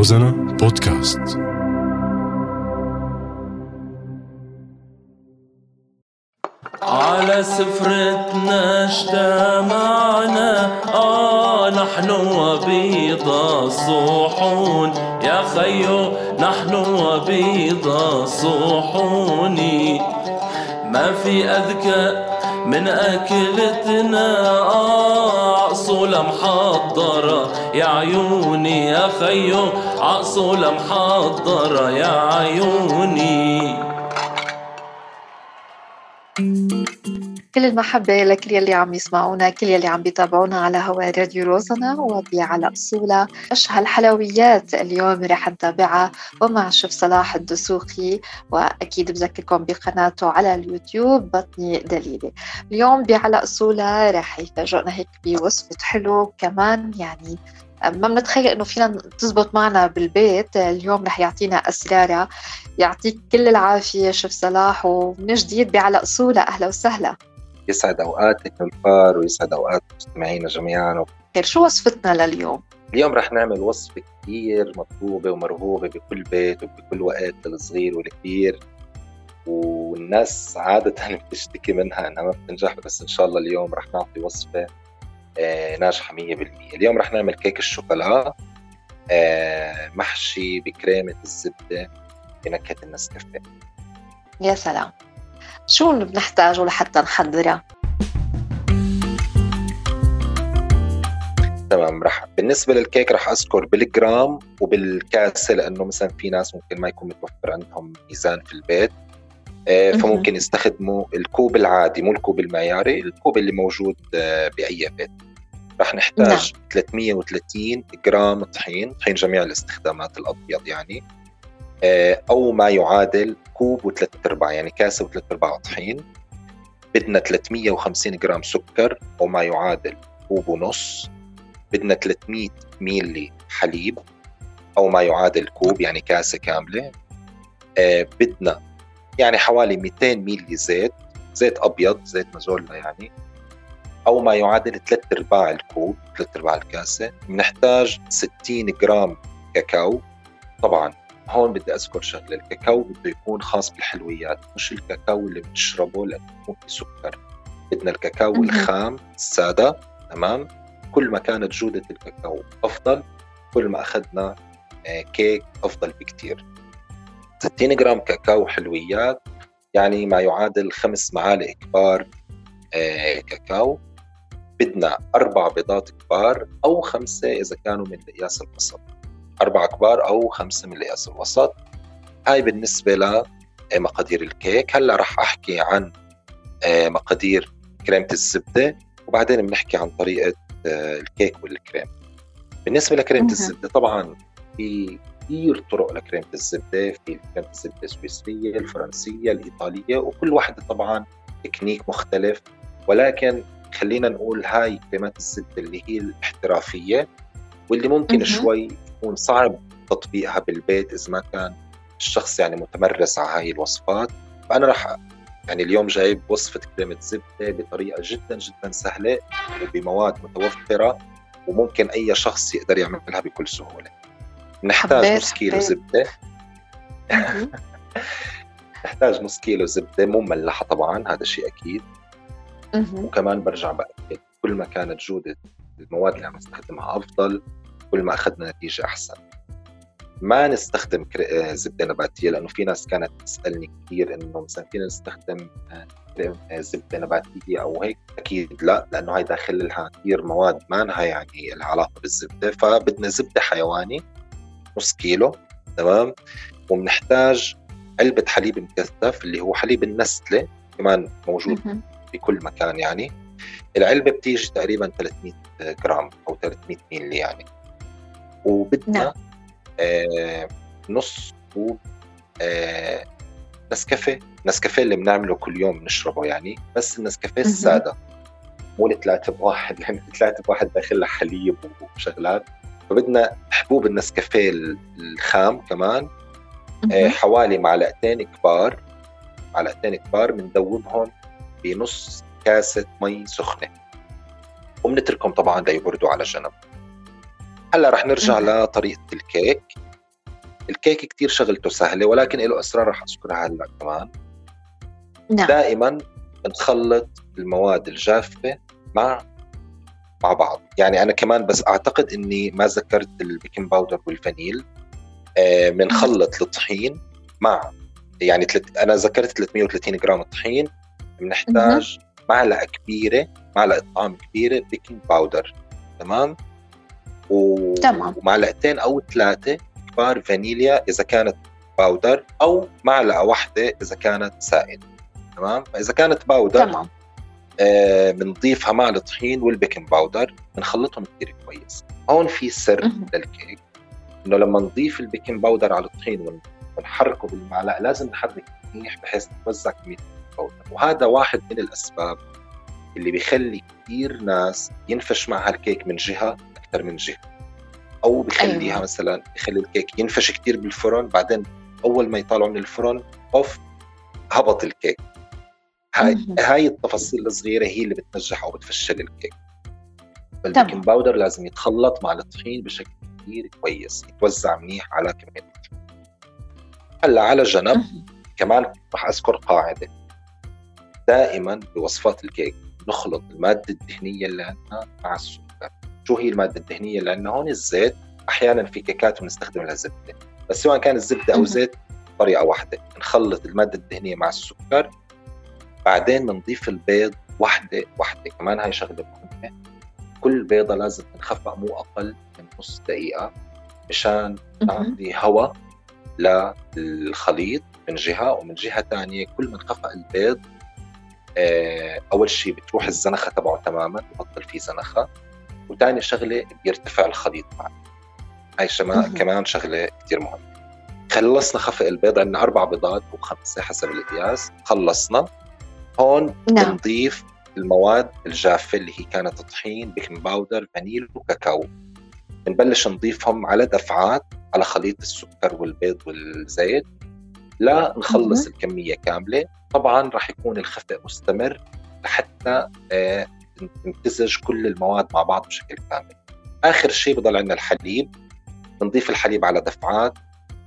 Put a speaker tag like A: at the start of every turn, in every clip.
A: روزانا بودكاست.
B: على سفرتنا اجتمعنا آه نحن وبيض الصحون. يا خيو نحن وبيض الصحون. ما في أذكى من أكلتنا آه عصولة محضرة يا عيوني. يا خيو عصولة محضرة يا عيوني؟
C: كل المحبة لكل يلي عم يسمعونا كل يلي عم بيتابعونا على هوا راديو روزنا وبي على أصولة. إيش هالحلويات اليوم رح نتابعها؟ ومع الشيف صلاح الدسوقي وأكيد بذكركم بقناته على اليوتيوب بطني دليلي اليوم بي على أصولة رح يفاجئنا هيك بوصفة حلو كمان يعني ما بنتخيل إنه فينا تزبط معنا بالبيت. اليوم رح يعطينا اسرارها يعطيك كل العافية شيف صلاح ومن جديد بعلى اصولها أهلا وسهلا.
D: يسعد أوقاتك الفار ويسعد أوقات مستمعينا جميعا.
C: خير شو وصفتنا لليوم؟
D: اليوم رح نعمل وصفة كثير مطلوبة ومرغوبة بكل بيت وبكل وقت الصغير والكبير. والناس عادة بتشتكي منها إنها ما بتنجح بس إن شاء الله اليوم رح نعطي وصفة آه، ناجحة 100% اليوم رح نعمل كيك الشوكولا آه، محشي بكريمة الزبدة بنكهة النسكافيه.
C: يا سلام. شو اللي بنحتاجه لحتى نحضرها؟
D: تمام رح بالنسبة للكيك رح أذكر بالجرام وبالكاسة لأنه مثلا في ناس ممكن ما يكون متوفر عندهم ميزان في البيت. فممكن يستخدموا الكوب العادي مو الكوب المعياري الكوب اللي موجود آه، بأي بيت. رح نحتاج نعم. 330 جرام طحين طحين جميع الاستخدامات الأبيض يعني آه، أو ما يعادل كوب وثلاث أرباع يعني كاسة وثلاث أرباع طحين. بدنا 350 جرام سكر أو ما يعادل كوب ونص. بدنا 300 ميلي حليب أو ما يعادل كوب يعني كاسة كاملة. بدنا يعني حوالي 200 ميلي زيت زيت أبيض زيت مازولا يعني أو ما يعادل ثلاث أرباع الكوب ثلاث أرباع الكاسة. بنحتاج 60 جرام كاكاو. طبعا هون بدي أذكر شغلة الكاكاو بده يكون خاص بالحلويات مش الكاكاو اللي بنشربه لأنه بيكون في سكر. بدنا الكاكاو الخام السادة تمام؟ كل ما كانت جودة الكاكاو أفضل كل ما أخذنا آه، كيك أفضل بكثير 60 جرام كاكاو حلويات يعني ما يعادل خمس معالق كبار آه، كاكاو. بدنا أربع بيضات كبار أو خمسة إذا كانوا من القياس الوسط. أربعة كبار أو خمسة من القياس الوسط. هاي بالنسبة لمقادير الكيك. هلأ رح أحكي عن آه، مقادير كريمة الزبدة وبعدين بنحكي عن طريقة آه، الكيك والكريم. بالنسبة لكريمة الزبدة طبعا في كثير طرق لكريمة الزبدة في كريمة الزبدة السويسرية الفرنسية الإيطالية وكل واحدة طبعا تكنيك مختلف. ولكن خلينا نقول هاي كريمات الزبدة اللي هي الاحترافية واللي ممكن م- شوي يكون صعب تطبيقها بالبيت إذا ما كان الشخص يعني متمرس على هاي الوصفات. فأنا راح يعني اليوم جايب وصفة كريمة زبدة بطريقة جدا جدا سهلة وبمواد متوفرة وممكن أي شخص يقدر يعملها بكل سهولة. نحتاج نص كيلو زبدة. نحتاج نص كيلو زبدة مو مملحة طبعا هذا شيء أكيد. وكمان برجع بأكد كل ما كانت جودة المواد اللي عم نستخدمها أفضل كل ما أخذنا نتيجة أحسن. ما نستخدم آه، زبدة نباتية لأنه في ناس كانت تسألني كثير إنه مثلا فينا نستخدم آه، آه، زبدة نباتية أو هيك؟ أكيد لا لأنه هاي داخل لها كثير مواد ما لها يعني العلاقة بالزبدة فبدنا زبدة حيواني. نص كيلو تمام؟ وبنحتاج علبة حليب مكثف اللي هو حليب النستلة كمان موجود بكل مكان يعني. العلبة بتيجي تقريبا 300 جرام أو 300 ميلي يعني. وبدنا نعم. آه نص كوب آه نسكافيه. نسكافيه اللي بنعمله كل يوم بنشربه يعني بس النسكافيه السادة. مو الثلاثة بواحد لأن الثلاثة بواحد داخل حليب وشغلات. فبدنا حبوب النسكافيه الخام كمان. آه حوالي معلقتين كبار معلقتين كبار بندوبهم بنص كاسة مي سخنة. وبنتركهم طبعا ليبردوا على جنب. هلأ رح نرجع لطريقة الكيك. الكيك كتير شغلته سهلة ولكن له أسرار رح أذكرها هلأ كمان.
C: نعم.
D: دائما نخلط المواد الجافة مع مع بعض. يعني أنا كمان بس أعتقد إني ما ذكرت ال baking powder والفانيل بنخلط آه الطحين مع يعني أنا ذكرت 330 جرام طحين بنحتاج معلقة كبيرة معلقة طعام كبيرة baking powder تمام؟ و...
C: تمام.
D: ومعلقتين أو ثلاثة كبار فانيليا إذا كانت powder أو معلقة واحدة إذا كانت سائل تمام؟ فاذا كانت powder
C: تمام.
D: بنضيفها مع الطحين وال baking powder بنخلطهم كثير كويس. هون في سر للكيك إنه لما نضيف ال baking powder على الطحين ونحركه بالمعلقة لازم نحرك منيح بحيث نوزع كمية ال powder وهذا واحد من الأسباب اللي بيخلي كثير ناس ينفش معها الكيك من جهة أكثر من جهة. أو بخليها أيوة. مثلا بخلي الكيك ينفش كثير بالفرن بعدين أول ما يطالعوا من الفرن أوف هبط الكيك. هاي هاي التفاصيل الصغيرة هي اللي بتنجح أو بتفشل الكيك. ال baking powder لازم يتخلط مع الطحين بشكل كثير كويس يتوزع منيح على كمية هلأ على جنب كمان رح أذكر قاعدة. دائما بوصفات الكيك نخلط المادة الدهنية اللي عندنا مع السكر. شو هي المادة الدهنية؟ اللي عندنا هون الزيت أحيانا في كيكات بنستخدم لها زبدة. بس سواء كان الزبدة أو زيت طريقه واحدة نخلط المادة الدهنية مع السكر بعدين بنضيف البيض وحدة وحدة كمان هاي شغلة مهمة. كل بيضة لازم تنخفق مو أقل من نص دقيقة مشان تعطي هواء للخليط من جهة ومن جهة ثانية كل ما انخفق البيض آه، أول شيء بتروح الزنخة تبعه تماما ببطل في زنخة. وثاني شغلة بيرتفع الخليط معه هاي كمان شغلة كثير مهمة. خلصنا خفق البيض عندنا أربع بيضات أو خمسه حسب القياس خلصنا. هون نعم. بنضيف المواد الجافة اللي هي كانت طحين baking powder فانيل وكاكاو. بنبلش نضيفهم على دفعات على خليط السكر والبيض والزيت لا نخلص الكمية كاملة. طبعا راح يكون الخفق مستمر لحتى آه، تمتزج كل المواد مع بعض بشكل كامل. آخر شيء بضل عندنا الحليب. بنضيف الحليب على دفعات.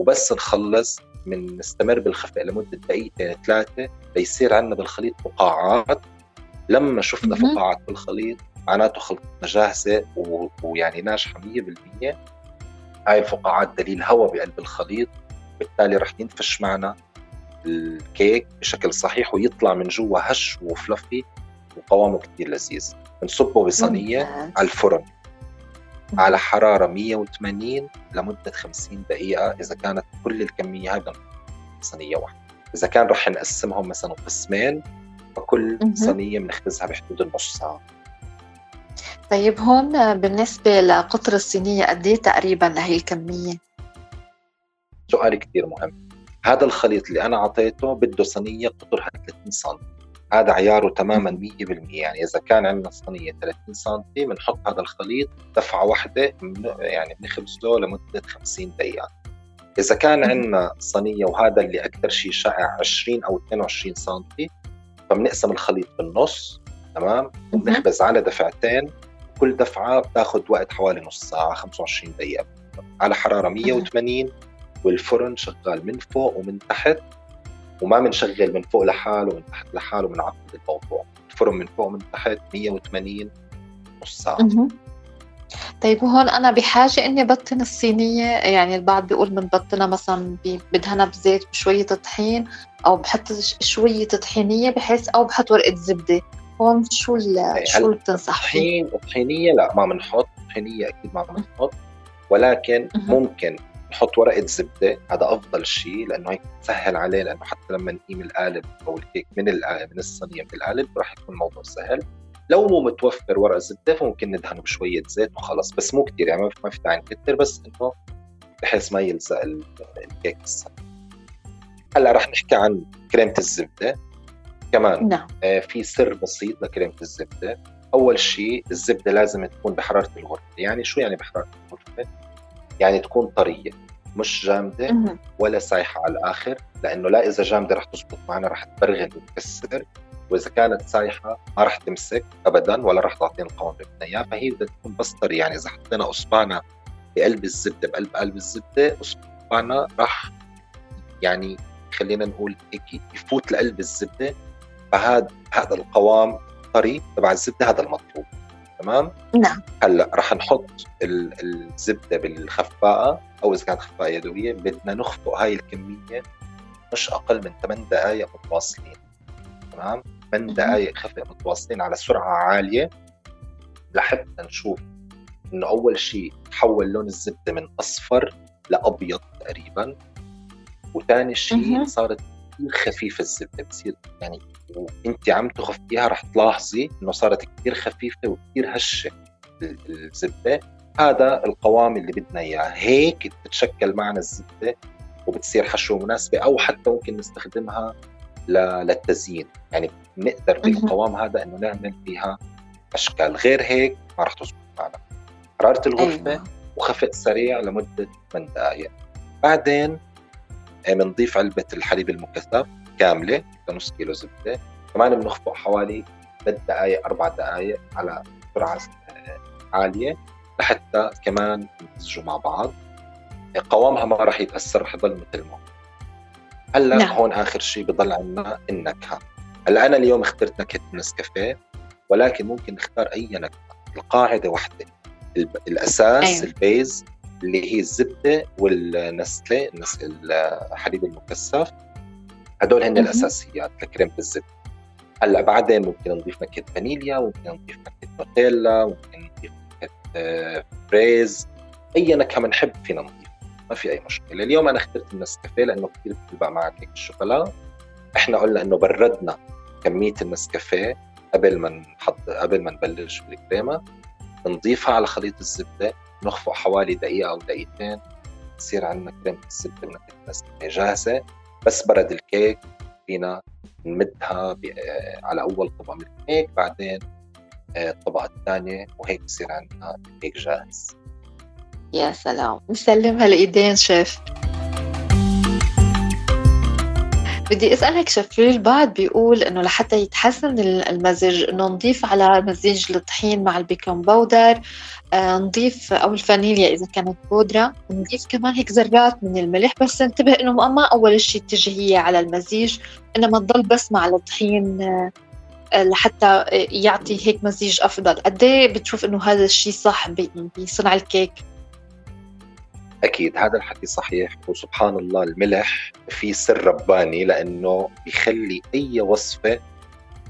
D: وبس نخلص من نستمر بالخفق لمدة دقيقتين ثلاثة ليصير عندنا بالخليط فقاعات لما شفنا فقاعات بالخليط معناته خلطتنا جاهزة ويعني ناجحة 100% هاي الفقاعات دليل هواء بقلب الخليط بالتالي رح ينفش معنا الكيك بشكل صحيح ويطلع من جوا هش وفلفي وقوامه كتير لذيذ. بنصبه بصينية على الفرن. على حرارة 180 لمدة 50 دقيقة إذا كانت كل الكميه هاي صينية واحدة. إذا كان رح نقسمهم مثلا قسمين فكل صينية بنخبزها بحدود النص ساعة.
C: طيب هون بالنسبة لقطر الصينية قد إيه تقريبا لهي الكمية؟
D: سؤال كثير مهم. هذا الخليط اللي أنا أعطيته بده صينية قطرها 30 سم هذا عياره تماما 100% يعني إذا كان عندنا صينية 30 سم بنحط هذا الخليط دفعة واحدة يعني بنخبزه لمدة 50 دقيقة. إذا كان عندنا صينية وهذا اللي أكثر شيء شائع 20 أو 22 سم فبنقسم الخليط بالنص. تمام؟ وبنخبز على دفعتين. كل دفعة بتاخذ وقت حوالي نص ساعة 25 دقيقة. على حرارة 180 والفرن شغال من فوق ومن تحت. وما بنشغل من فوق لحاله ومن تحت لحاله بنعقد الموضوع. الفرن من فوق ومن تحت 180 نص ساعة.
C: طيب وهون أنا بحاجة إني بطن الصينية يعني البعض بيقول بنبطنها مثلا بدهنها بزيت بشوية طحين أو بحط شوية طحينية بحيث أو بحط ورقة زبدة. هون شو إيه، شو اللي بتنصح
D: فيه؟ طحينيه لا ما بنحط طحينية أكيد ما بنحط ولكن ممكن نحط ورقة زبدة هذا أفضل شيء لأنه هيك سهل عليه لأنه حتى لما نقيم القالب أو الكيك من من الصينية من القالب راح يكون الموضوع سهل. لو مو متوفر ورق زبدة فممكن ندهنه بشوية زيت وخلص بس مو كثير يعني ما في داعي نكثر بس إنه بحيث ما يلزق الكيك السهل هلأ رح نحكي عن كريمة الزبدة. كمان نعم. آه في سر بسيط لكريمة الزبدة. أول شيء الزبدة لازم تكون بحرارة الغرفة يعني شو يعني بحرارة الغرفة؟ يعني تكون طرية مش جامدة ولا سايحه على الآخر لأنه لا إذا جامدة رح تزبط معنا رح تبرغل وتكسر وإذا كانت سايحه ما رح تمسك ابدا ولا رح تعطينا القوام اللي بدنا إياه فهي بدها تكون بس طرية. يعني إذا حطينا اصبعنا بقلب الزبدة بقلب قلب الزبدة تبعنا راح يعني خلينا نقول هيك يفوت لقلب الزبدة فهذا هذا القوام الطري تبع الزبدة هذا المطلوب. تمام؟
C: نعم.
D: هلأ رح نحط الزبدة بالخفاقه أو إذا كانت خفاقه يدوية بدنا نخفق هاي الكمية مش أقل من 8 دقائق متواصلين تمام؟ 8 دقائق خفق متواصلين على سرعة عالية لحتى نشوف إنه أول شيء تحول لون الزبدة من أصفر لأبيض تقريبا وثاني شيء صارت كثير خفيفه الزبدة بتصير. يعني وانت عم تخفيها رح تلاحظي إنه صارت كثير خفيفة وكثير هشة الزبدة. هذا القوام اللي بدنا إياه. هيك تتشكل معنا الزبدة وبتصير حشوه مناسبة أو حتى ممكن نستخدمها للتزيين. يعني نقدر بالقوام هذا إنه نعمل فيها أشكال. غير هيك ما رح تزبط معنا. حرارة الغرفة أيوة. وخفق سريع لمدة 8 دقائق بعدين بنضيف آه، علبة الحليب المكثف كاملة لنص كيلو زبدة. كمان بنخفق حوالي ثلاث دقائق أربع دقائق على سرعه آه، عالية لحتى كمان يمزجوا مع بعض. قوامها ما راح يتأثر رح يضل مثل ما هلأ نعم. هون آخر شيء بضل عندنا النكهة. هلأ أنا اليوم اخترت نكهة نسكافيه ولكن ممكن نختار أي نكهة. القاعدة واحدة الأساس أيوة. ال base اللي هي الزبدة والنستله الحليب المكثف. هدول هن الأساسيات لكريمه الزبده هلأ بعدين ممكن نضيف نكهه فانيليا ممكن نضيف نكهه نوتيلا ممكن نضيف نكهه آه، فريز. اي نكهه بنحب فينا نضيف ما في أي مشكلة. اليوم أنا اخترت النسكافيه لأنه كثير بتلبق مع كيك الشوكولا إحنا قلنا إنه بردنا كمية النسكافيه قبل ما نحط قبل ما نبلش بالكريمة. نضيفها على خليط الزبدة. نخفق حوالي دقيقة أو دقيقتين تصير عندنا من النسكافيه جاهزة. بس برد الكيك فينا نمدها على أول طبقه من الكيك بعدين آه، الطبقة الثانية وهيك بصير عندنا الكيك جاهز.
C: يا سلام. تسلم هالايدين شيف. بدي أسألك شيف في البعض بيقول إنه لحتى يتحسن المزج إنه نضيف على مزيج الطحين مع ال baking powder آه نضيف أو الفانيليا إذا كانت بودرة نضيف كمان هيك ذرات من الملح بس انتبه إنه ما أول شيء هي على المزيج إنما تضل بس مع الطحين آه لحتى يعطي هيك مزيج أفضل. قد إيه بتشوف إنه هذا الشيء صح بصنع الكيك؟
D: أكيد هذا الحكي صحيح. وسبحان الله الملح في سر رباني لأنه بيخلي أي وصفة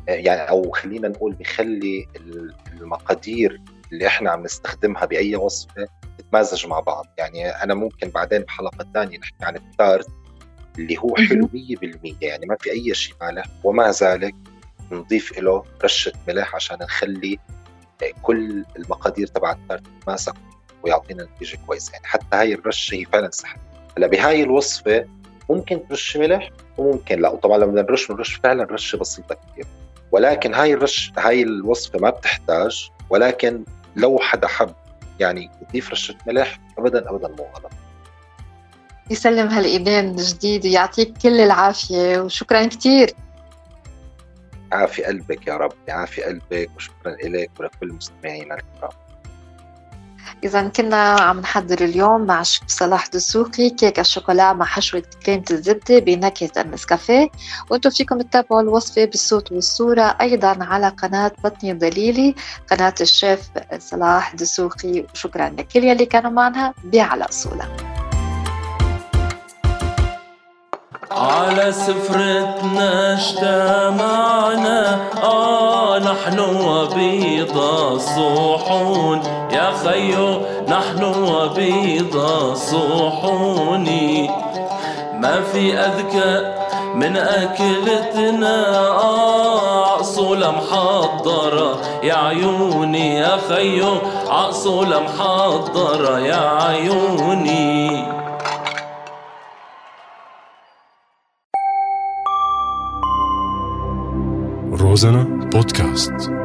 D: يعني أو خلينا نقول بيخلي المقادير اللي إحنا عم نستخدمها بأي وصفة تتمازج مع بعض. يعني أنا ممكن بعدين بحلقة ثانية نحكي عن التارت اللي هو حلو 100% يعني ما في أي شيء مالح ومع ذلك نضيف له رشة ملح عشان نخلي كل المقادير تبع التارت تتماسك. ويعطينا نتيجة كويسة. يعني حتى هاي الرشه هي فعلا سحر هلأ بهاي الوصفة ممكن ترش ملح وممكن لا. وطبعا لما نرش بنرش فعلا رشة بسيطة كثير ولكن هاي الرش هاي الوصفة ما بتحتاج. ولكن لو حدا حب يعني يضيف رشة ملح ابدا ابدا مو غلط.
C: يسلم هالايدين جديد ويعطيك كل العافية. وشكرا كثير
D: عافي قلبك يا رب. يعافي قلبك. وشكرا لك ولكل مستمعينا الكرام.
C: إذا كنا عم نحضر اليوم مع الشيف صلاح دسوقي كيك الشوكولا مع حشوة كريمة الزبدة بنكهة النسكافيه. وأنتم فيكم تتابعوا الوصفة بالصوت والصورة. أيضا على قناة بطني الدليلي قناة الشيف صلاح دسوقي وشكرا لكل يلي كانوا معنا. بعلى أصولها
B: على سفرتنا اجتمعنا آه نحن وبيض الصحون يا خيو نحن وبيض الصحون ما في أذكى من أكلتنا آه عصولة محضرة يا عيوني. يا خيو عصولة محضرة يا عيوني.
A: Розана подкаст.